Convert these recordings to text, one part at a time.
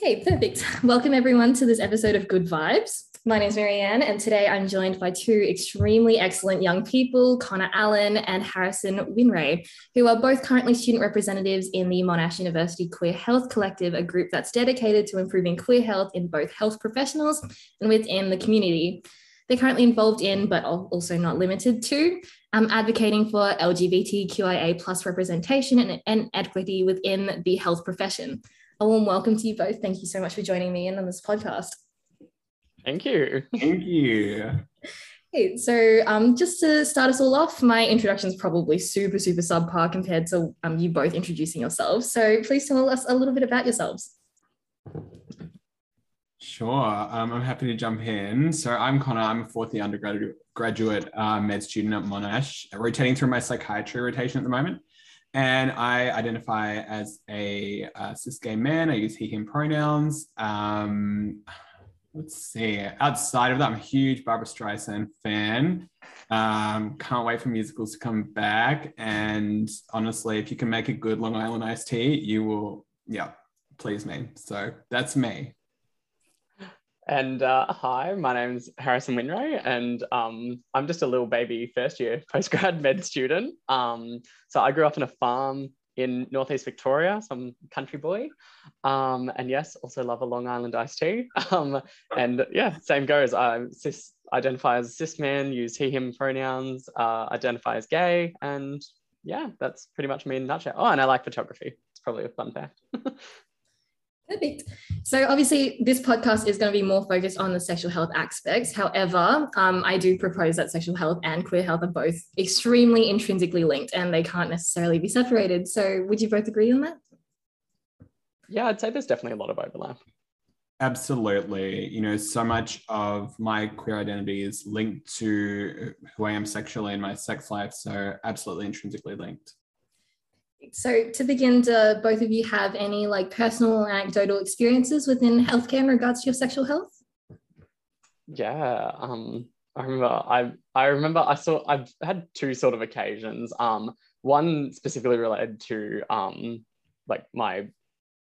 Okay, perfect. Welcome everyone to this episode of Good Vibes. My name is Marianne, and today I'm joined by two extremely excellent young people, Connor Allen and Harrison Winray, who are both currently student representatives in the Monash University Queer Health Collective, a group that's dedicated to improving queer health in both health professionals and within the community. They're currently involved in, but also not limited to, um, advocating for LGBTQIA plus representation and, and equity within the health profession a warm welcome to you both. Thank you so much for joining me in on this podcast. Thank you. Thank you. Hey, so um, just to start us all off, my introduction is probably super, super subpar compared to um, you both introducing yourselves. So please tell us a little bit about yourselves. Sure, um, I'm happy to jump in. So I'm Connor. I'm a fourth year undergraduate graduate uh, med student at Monash, rotating through my psychiatry rotation at the moment. And I identify as a, a cis gay man. I use he, him pronouns. Um, let's see. Outside of that, I'm a huge Barbra Streisand fan. Um, can't wait for musicals to come back. And honestly, if you can make a good Long Island iced tea, you will, yeah, please me. So that's me. And uh, hi, my name's Harrison Winrow, and um, I'm just a little baby first year postgrad med student. Um, so I grew up in a farm in Northeast Victoria, some country boy. Um, and yes, also love a Long Island iced tea. Um, and yeah, same goes. I cis, identify as cis man, use he, him pronouns, uh, identify as gay. And yeah, that's pretty much me in a nutshell. Oh, and I like photography. It's probably a fun fact. Perfect. So obviously, this podcast is going to be more focused on the sexual health aspects. However, um, I do propose that sexual health and queer health are both extremely intrinsically linked, and they can't necessarily be separated. So, would you both agree on that? Yeah, I'd say there's definitely a lot of overlap. Absolutely. You know, so much of my queer identity is linked to who I am sexually in my sex life. So, absolutely intrinsically linked. So to begin, do both of you have any like personal anecdotal experiences within healthcare in regards to your sexual health? Yeah, um, I remember I I remember I saw I've had two sort of occasions. Um, one specifically related to um, like my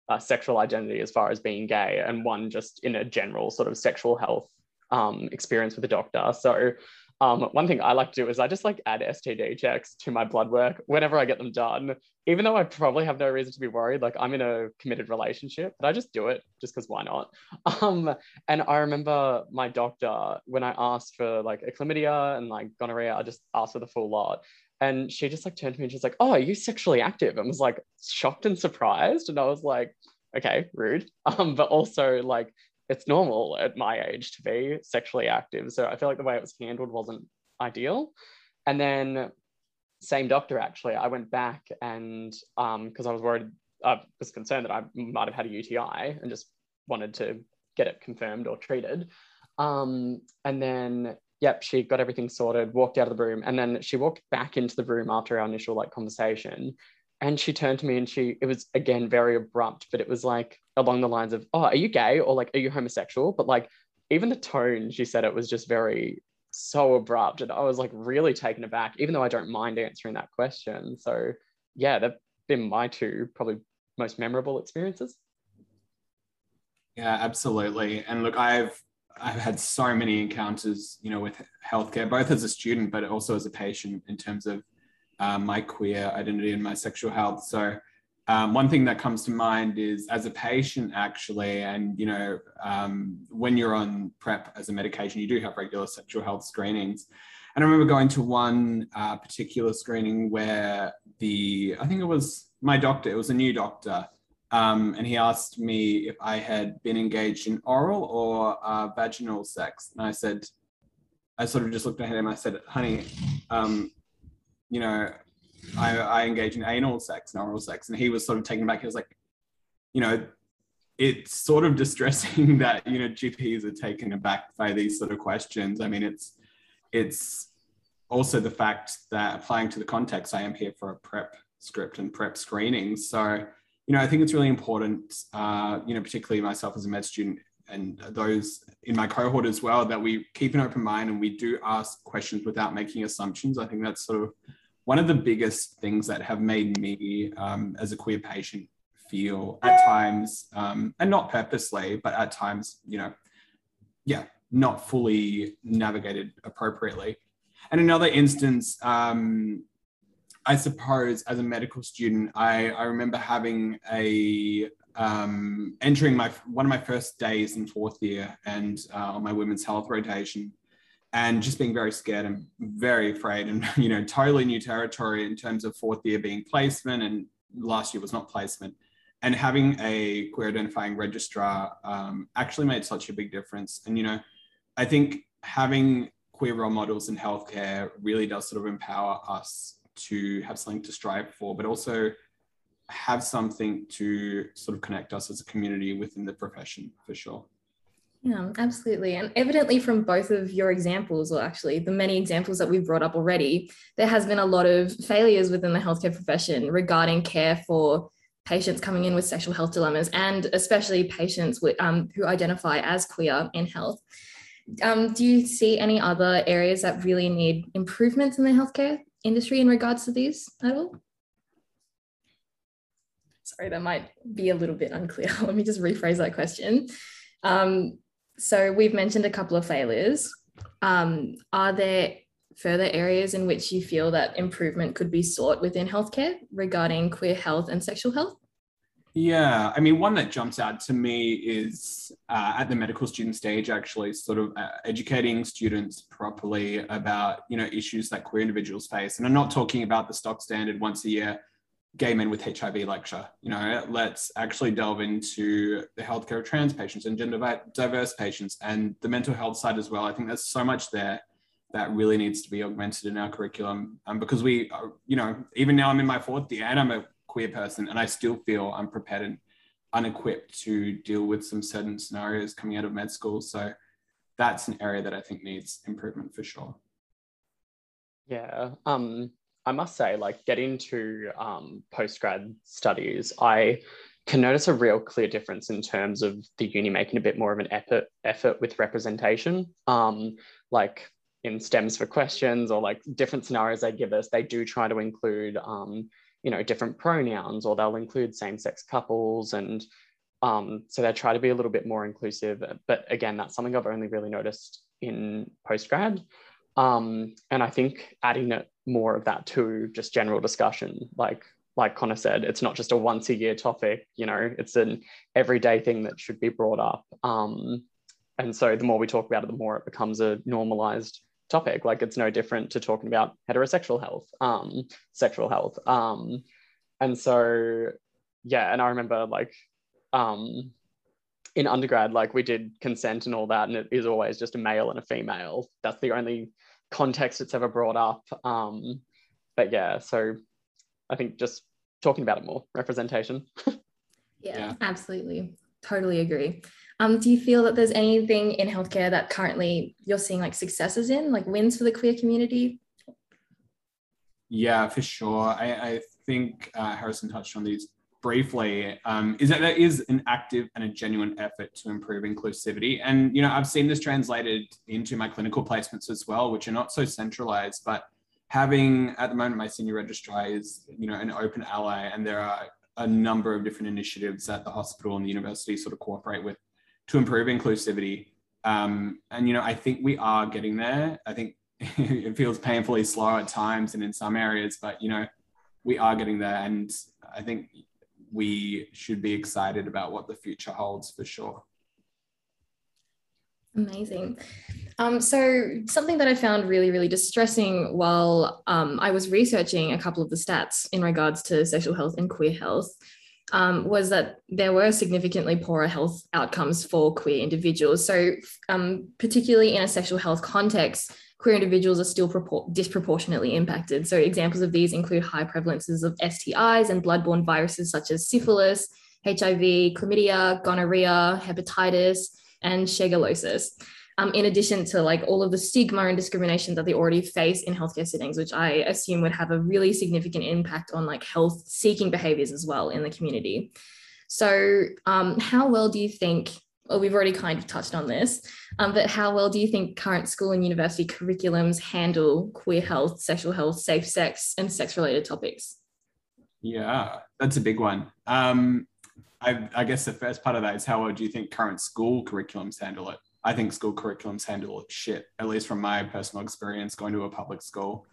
uh, sexual identity as far as being gay, and one just in a general sort of sexual health um, experience with a doctor. So um, one thing I like to do is I just like add STD checks to my blood work whenever I get them done, even though I probably have no reason to be worried. Like I'm in a committed relationship, but I just do it just because why not? Um, and I remember my doctor when I asked for like chlamydia and like gonorrhea, I just asked for the full lot. And she just like turned to me and she's like, Oh, are you sexually active? And was like shocked and surprised. And I was like, okay, rude. Um, but also like it's normal at my age to be sexually active. So I feel like the way it was handled wasn't ideal. And then same doctor actually, I went back and um because I was worried, I was concerned that I might have had a UTI and just wanted to get it confirmed or treated. Um, and then yep, she got everything sorted, walked out of the room, and then she walked back into the room after our initial like conversation and she turned to me and she it was again very abrupt but it was like along the lines of oh are you gay? Or like are you homosexual? But like even the tone she said it was just very so abrupt. And i was like really taken aback even though i don't mind answering that question. So yeah they've been my two probably most memorable experiences. Yeah absolutely. And look i've I've had so many encounters, you know, with healthcare, both as a student, but also as a patient in terms of uh, my queer identity and my sexual health. So um, one thing that comes to mind is as a patient actually, and you know, um, when you're on PrEP as a medication, you do have regular sexual health screenings. And I remember going to one uh, particular screening where the, I think it was my doctor, it was a new doctor, um, and he asked me if I had been engaged in oral or uh, vaginal sex. And I said, I sort of just looked at him I said, honey, um, you know, I, I engage in anal sex and oral sex. And he was sort of taken back. He was like, you know, it's sort of distressing that, you know, GPs are taken aback by these sort of questions. I mean, it's, it's also the fact that applying to the context, I am here for a PrEP script and PrEP screening. So, you know, I think it's really important, uh, you know, particularly myself as a med student and those in my cohort as well, that we keep an open mind and we do ask questions without making assumptions. I think that's sort of one of the biggest things that have made me, um, as a queer patient, feel at times, um, and not purposely, but at times, you know, yeah, not fully navigated appropriately. And another instance, um, I suppose, as a medical student, I, I remember having a um, entering my one of my first days in fourth year and uh, on my women's health rotation, and just being very scared and very afraid, and you know, totally new territory in terms of fourth year being placement, and last year was not placement and having a queer identifying registrar um, actually made such a big difference. And, you know, I think having queer role models in healthcare really does sort of empower us to have something to strive for, but also have something to sort of connect us as a community within the profession for sure. Yeah, absolutely. And evidently, from both of your examples, or actually the many examples that we've brought up already, there has been a lot of failures within the healthcare profession regarding care for patients coming in with sexual health dilemmas, and especially patients with, um, who identify as queer in health. Um, do you see any other areas that really need improvements in the healthcare industry in regards to these at all? Sorry, that might be a little bit unclear. Let me just rephrase that question. Um, so we've mentioned a couple of failures. Um, are there further areas in which you feel that improvement could be sought within healthcare regarding queer health and sexual health? Yeah, I mean, one that jumps out to me is uh, at the medical student stage, actually, sort of uh, educating students properly about you know issues that queer individuals face. And I'm not talking about the stock standard once a year gay men with HIV lecture. You know, let's actually delve into the healthcare of trans patients and gender diverse patients and the mental health side as well. I think there's so much there that really needs to be augmented in our curriculum um, because we, are, you know, even now I'm in my fourth year and I'm a queer person and I still feel unprepared and unequipped to deal with some certain scenarios coming out of med school. So that's an area that I think needs improvement for sure. Yeah. Um, I must say, like getting to um, postgrad studies, I can notice a real clear difference in terms of the uni making a bit more of an effort effort with representation. Um, like in stems for questions or like different scenarios they give us, they do try to include um, you know, different pronouns or they'll include same-sex couples. And um, so they try to be a little bit more inclusive. But again, that's something I've only really noticed in postgrad. Um, and I think adding it more of that to just general discussion, like like Connor said, it's not just a once a year topic, you know, it's an everyday thing that should be brought up. Um, and so the more we talk about it, the more it becomes a normalized topic. Like it's no different to talking about heterosexual health, um, sexual health. Um, and so, yeah, and I remember like um, in undergrad, like we did consent and all that, and it is always just a male and a female. That's the only context it's ever brought up. Um, but yeah, so I think just talking about it more, representation. yeah, yeah, absolutely. Totally agree. Um, do you feel that there's anything in healthcare that currently you're seeing like successes in, like wins for the queer community? Yeah, for sure. I, I think uh, Harrison touched on these briefly. Um, is that there is an active and a genuine effort to improve inclusivity, and you know I've seen this translated into my clinical placements as well, which are not so centralized, but having at the moment my senior registrar is you know an open ally, and there are a number of different initiatives that the hospital and the university sort of cooperate with to improve inclusivity. Um, and you know, I think we are getting there. I think it feels painfully slow at times and in some areas, but you know, we are getting there. And I think we should be excited about what the future holds for sure. Amazing. Um, so, something that I found really, really distressing while um, I was researching a couple of the stats in regards to sexual health and queer health um, was that there were significantly poorer health outcomes for queer individuals. So, um, particularly in a sexual health context, queer individuals are still propor- disproportionately impacted. So, examples of these include high prevalences of STIs and bloodborne viruses such as syphilis, HIV, chlamydia, gonorrhea, hepatitis, and shigellosis um, in addition to like all of the stigma and discrimination that they already face in healthcare settings, which I assume would have a really significant impact on like health seeking behaviors as well in the community. So, um, how well do you think? Well, we've already kind of touched on this, um, but how well do you think current school and university curriculums handle queer health, sexual health, safe sex, and sex related topics? Yeah, that's a big one. Um, I, I guess the first part of that is how well do you think current school curriculums handle it? I think school curriculums handle it shit, at least from my personal experience going to a public school.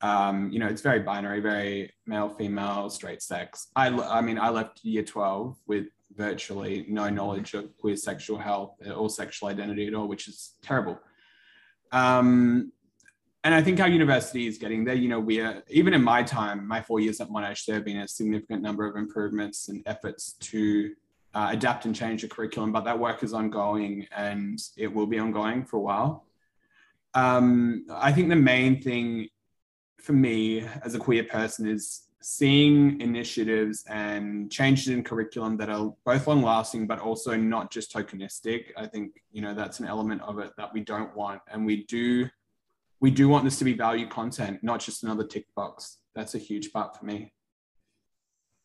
Um, you know, it's very binary, very male, female, straight sex. I, I mean, I left year 12 with virtually no knowledge of queer sexual health or sexual identity at all, which is terrible. Um, and I think our university is getting there. You know, we are even in my time, my four years at Monash, there have been a significant number of improvements and efforts to uh, adapt and change the curriculum, but that work is ongoing and it will be ongoing for a while. Um, I think the main thing for me as a queer person is seeing initiatives and changes in curriculum that are both long lasting but also not just tokenistic. I think you know that's an element of it that we don't want. And we do we do want this to be value content not just another tick box. That's a huge part for me.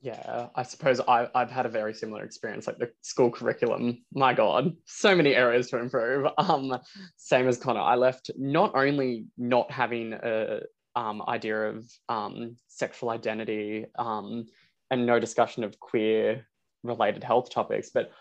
Yeah i suppose I, i've had a very similar experience like the school curriculum. My god so many areas to improve. Um same as connor. I left not only not having a um, idea of um, sexual identity um, and no discussion of queer related health topics. But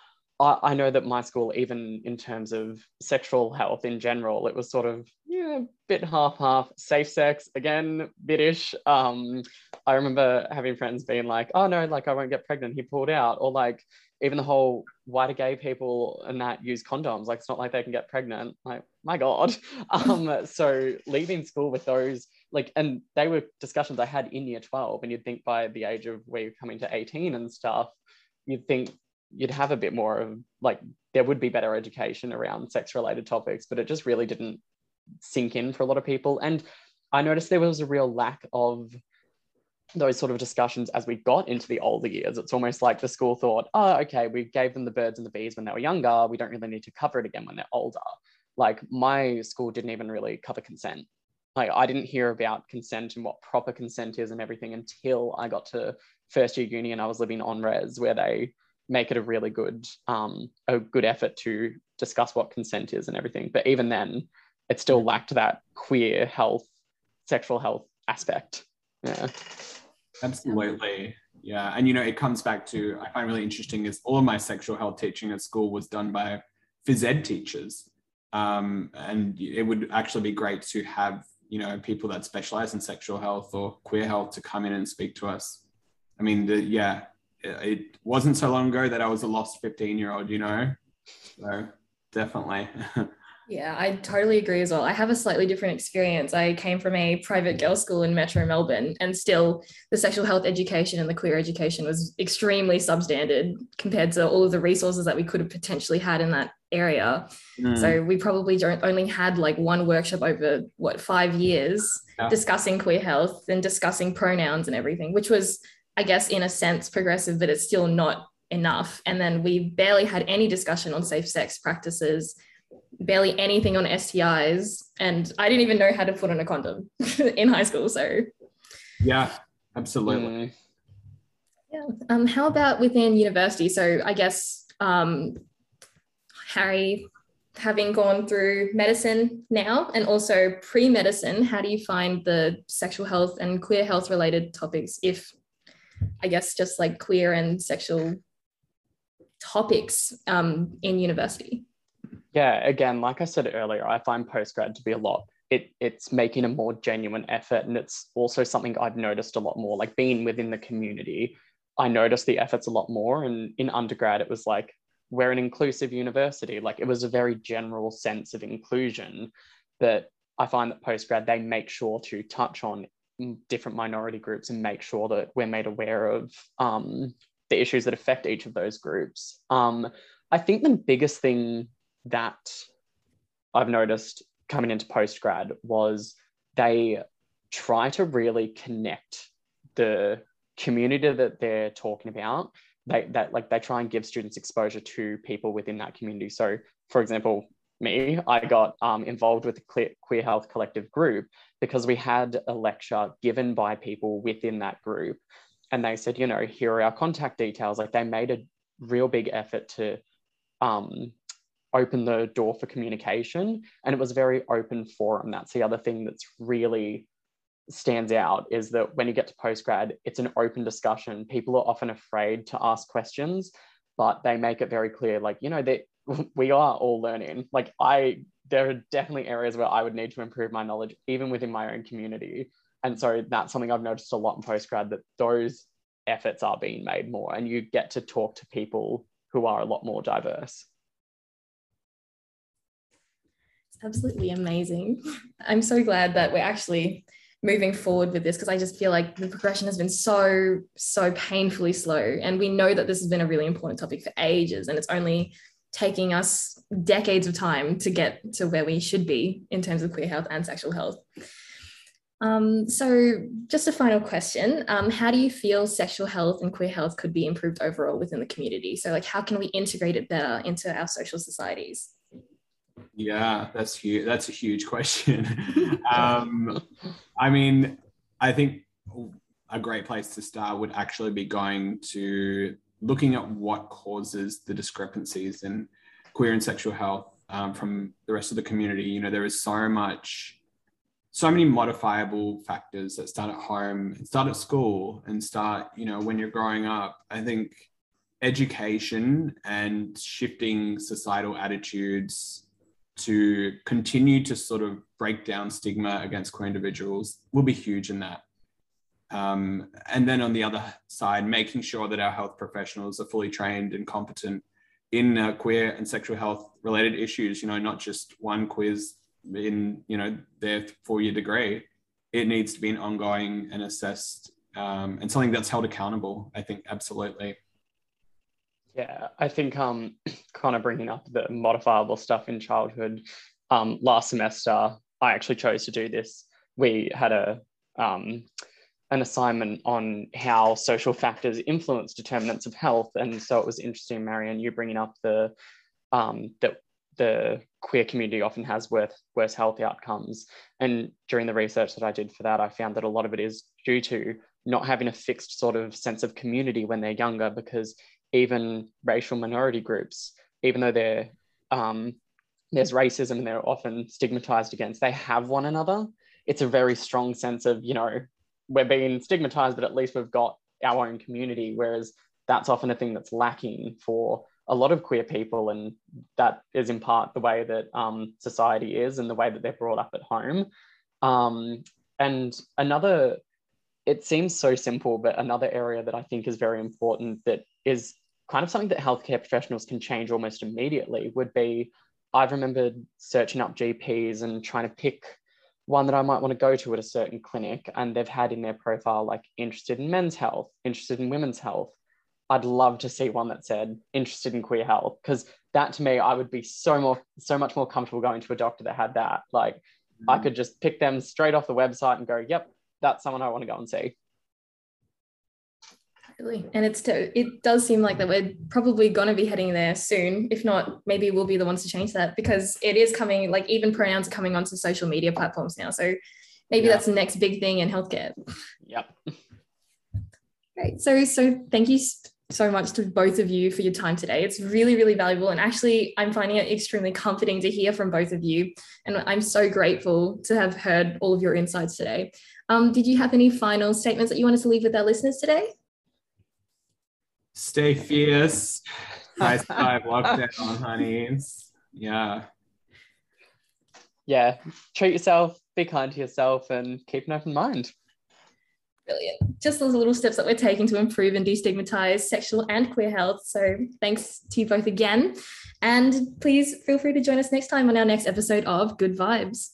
I, I, know that my school, even in terms of sexual health in general, it was sort of yeah, bit half half. Safe sex again, bitish. Um, I remember having friends being like, "Oh no, like I won't get pregnant." He pulled out, or like even the whole why do gay people and that use condoms? Like it's not like they can get pregnant. Like my god. Um, so leaving school with those like and they were discussions i had in year 12 and you'd think by the age of where you're coming to 18 and stuff you'd think you'd have a bit more of like there would be better education around sex related topics but it just really didn't sink in for a lot of people and i noticed there was a real lack of those sort of discussions as we got into the older years it's almost like the school thought oh okay we gave them the birds and the bees when they were younger we don't really need to cover it again when they're older like my school didn't even really cover consent like I didn't hear about consent and what proper consent is and everything until I got to first year uni and I was living on res where they make it a really good um, a good effort to discuss what consent is and everything. But even then, it still lacked that queer health, sexual health aspect. Yeah. Absolutely. Yeah. And you know, it comes back to I find really interesting is all of my sexual health teaching at school was done by phys ed teachers. Um, and it would actually be great to have you know people that specialize in sexual health or queer health to come in and speak to us i mean the, yeah it wasn't so long ago that i was a lost 15 year old you know so definitely Yeah, I totally agree as well. I have a slightly different experience. I came from a private girls' school in Metro Melbourne, and still the sexual health education and the queer education was extremely substandard compared to all of the resources that we could have potentially had in that area. Mm. So we probably don't only had like one workshop over what five years yeah. discussing queer health and discussing pronouns and everything, which was, I guess, in a sense progressive, but it's still not enough. And then we barely had any discussion on safe sex practices barely anything on STIs, and I didn't even know how to put on a condom in high school. So, yeah, absolutely. Mm. Yeah. Um, how about within university? So, I guess um, Harry, having gone through medicine now and also pre medicine, how do you find the sexual health and queer health related topics, if I guess just like queer and sexual topics um, in university? Yeah, again, like I said earlier, I find postgrad to be a lot. It, it's making a more genuine effort. And it's also something I've noticed a lot more, like being within the community. I noticed the efforts a lot more. And in undergrad, it was like, we're an inclusive university. Like it was a very general sense of inclusion. But I find that postgrad, they make sure to touch on different minority groups and make sure that we're made aware of um, the issues that affect each of those groups. Um, I think the biggest thing that I've noticed coming into postgrad was they try to really connect the community that they're talking about. They that like they try and give students exposure to people within that community. So for example me i got um, involved with the queer, queer health collective group because we had a lecture given by people within that group. And they said you know here are our contact details. Like they made a real big effort to um, open the door for communication and it was a very open forum that's the other thing that's really stands out is that when you get to postgrad it's an open discussion people are often afraid to ask questions but they make it very clear, like, you know, that we are all learning. Like I there are definitely areas where I would need to improve my knowledge, even within my own community. And so that's something I've noticed a lot in postgrad that those efforts are being made more and you get to talk to people who are a lot more diverse. It's absolutely amazing. I'm so glad that we're actually moving forward with this because I just feel like the progression has been so, so painfully slow. And we know that this has been a really important topic for ages and it's only taking us decades of time to get to where we should be in terms of queer health and sexual health. Um, so, just a final question um, How do you feel sexual health and queer health could be improved overall within the community? So, like, how can we integrate it better into our social societies? Yeah, that's huge. That's a huge question. um, I mean, I think a great place to start would actually be going to looking at what causes the discrepancies in queer and sexual health um, from the rest of the community. You know, there is so much, so many modifiable factors that start at home, and start at school, and start, you know, when you're growing up. I think education and shifting societal attitudes to continue to sort of break down stigma against queer individuals will be huge in that. Um, and then on the other side, making sure that our health professionals are fully trained and competent in uh, queer and sexual health related issues, you know, not just one quiz in, you know, their four year degree. It needs to be an ongoing and assessed um, and something that's held accountable, I think, absolutely. Yeah, I think um, kind of bringing up the modifiable stuff in childhood. Um, last semester, I actually chose to do this. We had a um, an assignment on how social factors influence determinants of health. And so it was interesting, Marianne, you bringing up the um, that the queer community often has worse, worse health outcomes. And during the research that I did for that, I found that a lot of it is due to not having a fixed sort of sense of community when they're younger, because even racial minority groups, even though they're um, there's racism and they're often stigmatized against, they have one another. It's a very strong sense of, you know, we're being stigmatized, but at least we've got our own community. Whereas that's often a thing that's lacking for a lot of queer people. And that is in part the way that um, society is and the way that they're brought up at home. Um, and another, it seems so simple, but another area that I think is very important that is kind of something that healthcare professionals can change almost immediately would be I've remembered searching up GPs and trying to pick one that I might want to go to at a certain clinic and they've had in their profile like interested in men's health, interested in women's health. I'd love to see one that said interested in queer health because that to me I would be so more so much more comfortable going to a doctor that had that. Like mm-hmm. I could just pick them straight off the website and go, "Yep, that's someone I want to go and see." Really, and it's to, it does seem like that we're probably going to be heading there soon. If not, maybe we'll be the ones to change that because it is coming. Like even pronouns are coming onto social media platforms now, so maybe yeah. that's the next big thing in healthcare. Yep. Great. So so thank you so much to both of you for your time today. It's really, really valuable. And actually, I'm finding it extremely comforting to hear from both of you. And I'm so grateful to have heard all of your insights today. Um, did you have any final statements that you wanted to leave with our listeners today? Stay fierce. High five lockdown, honeys. Yeah. Yeah. Treat yourself, be kind to yourself, and keep an open mind. Brilliant. Just those little steps that we're taking to improve and destigmatize sexual and queer health. So thanks to you both again. And please feel free to join us next time on our next episode of Good Vibes.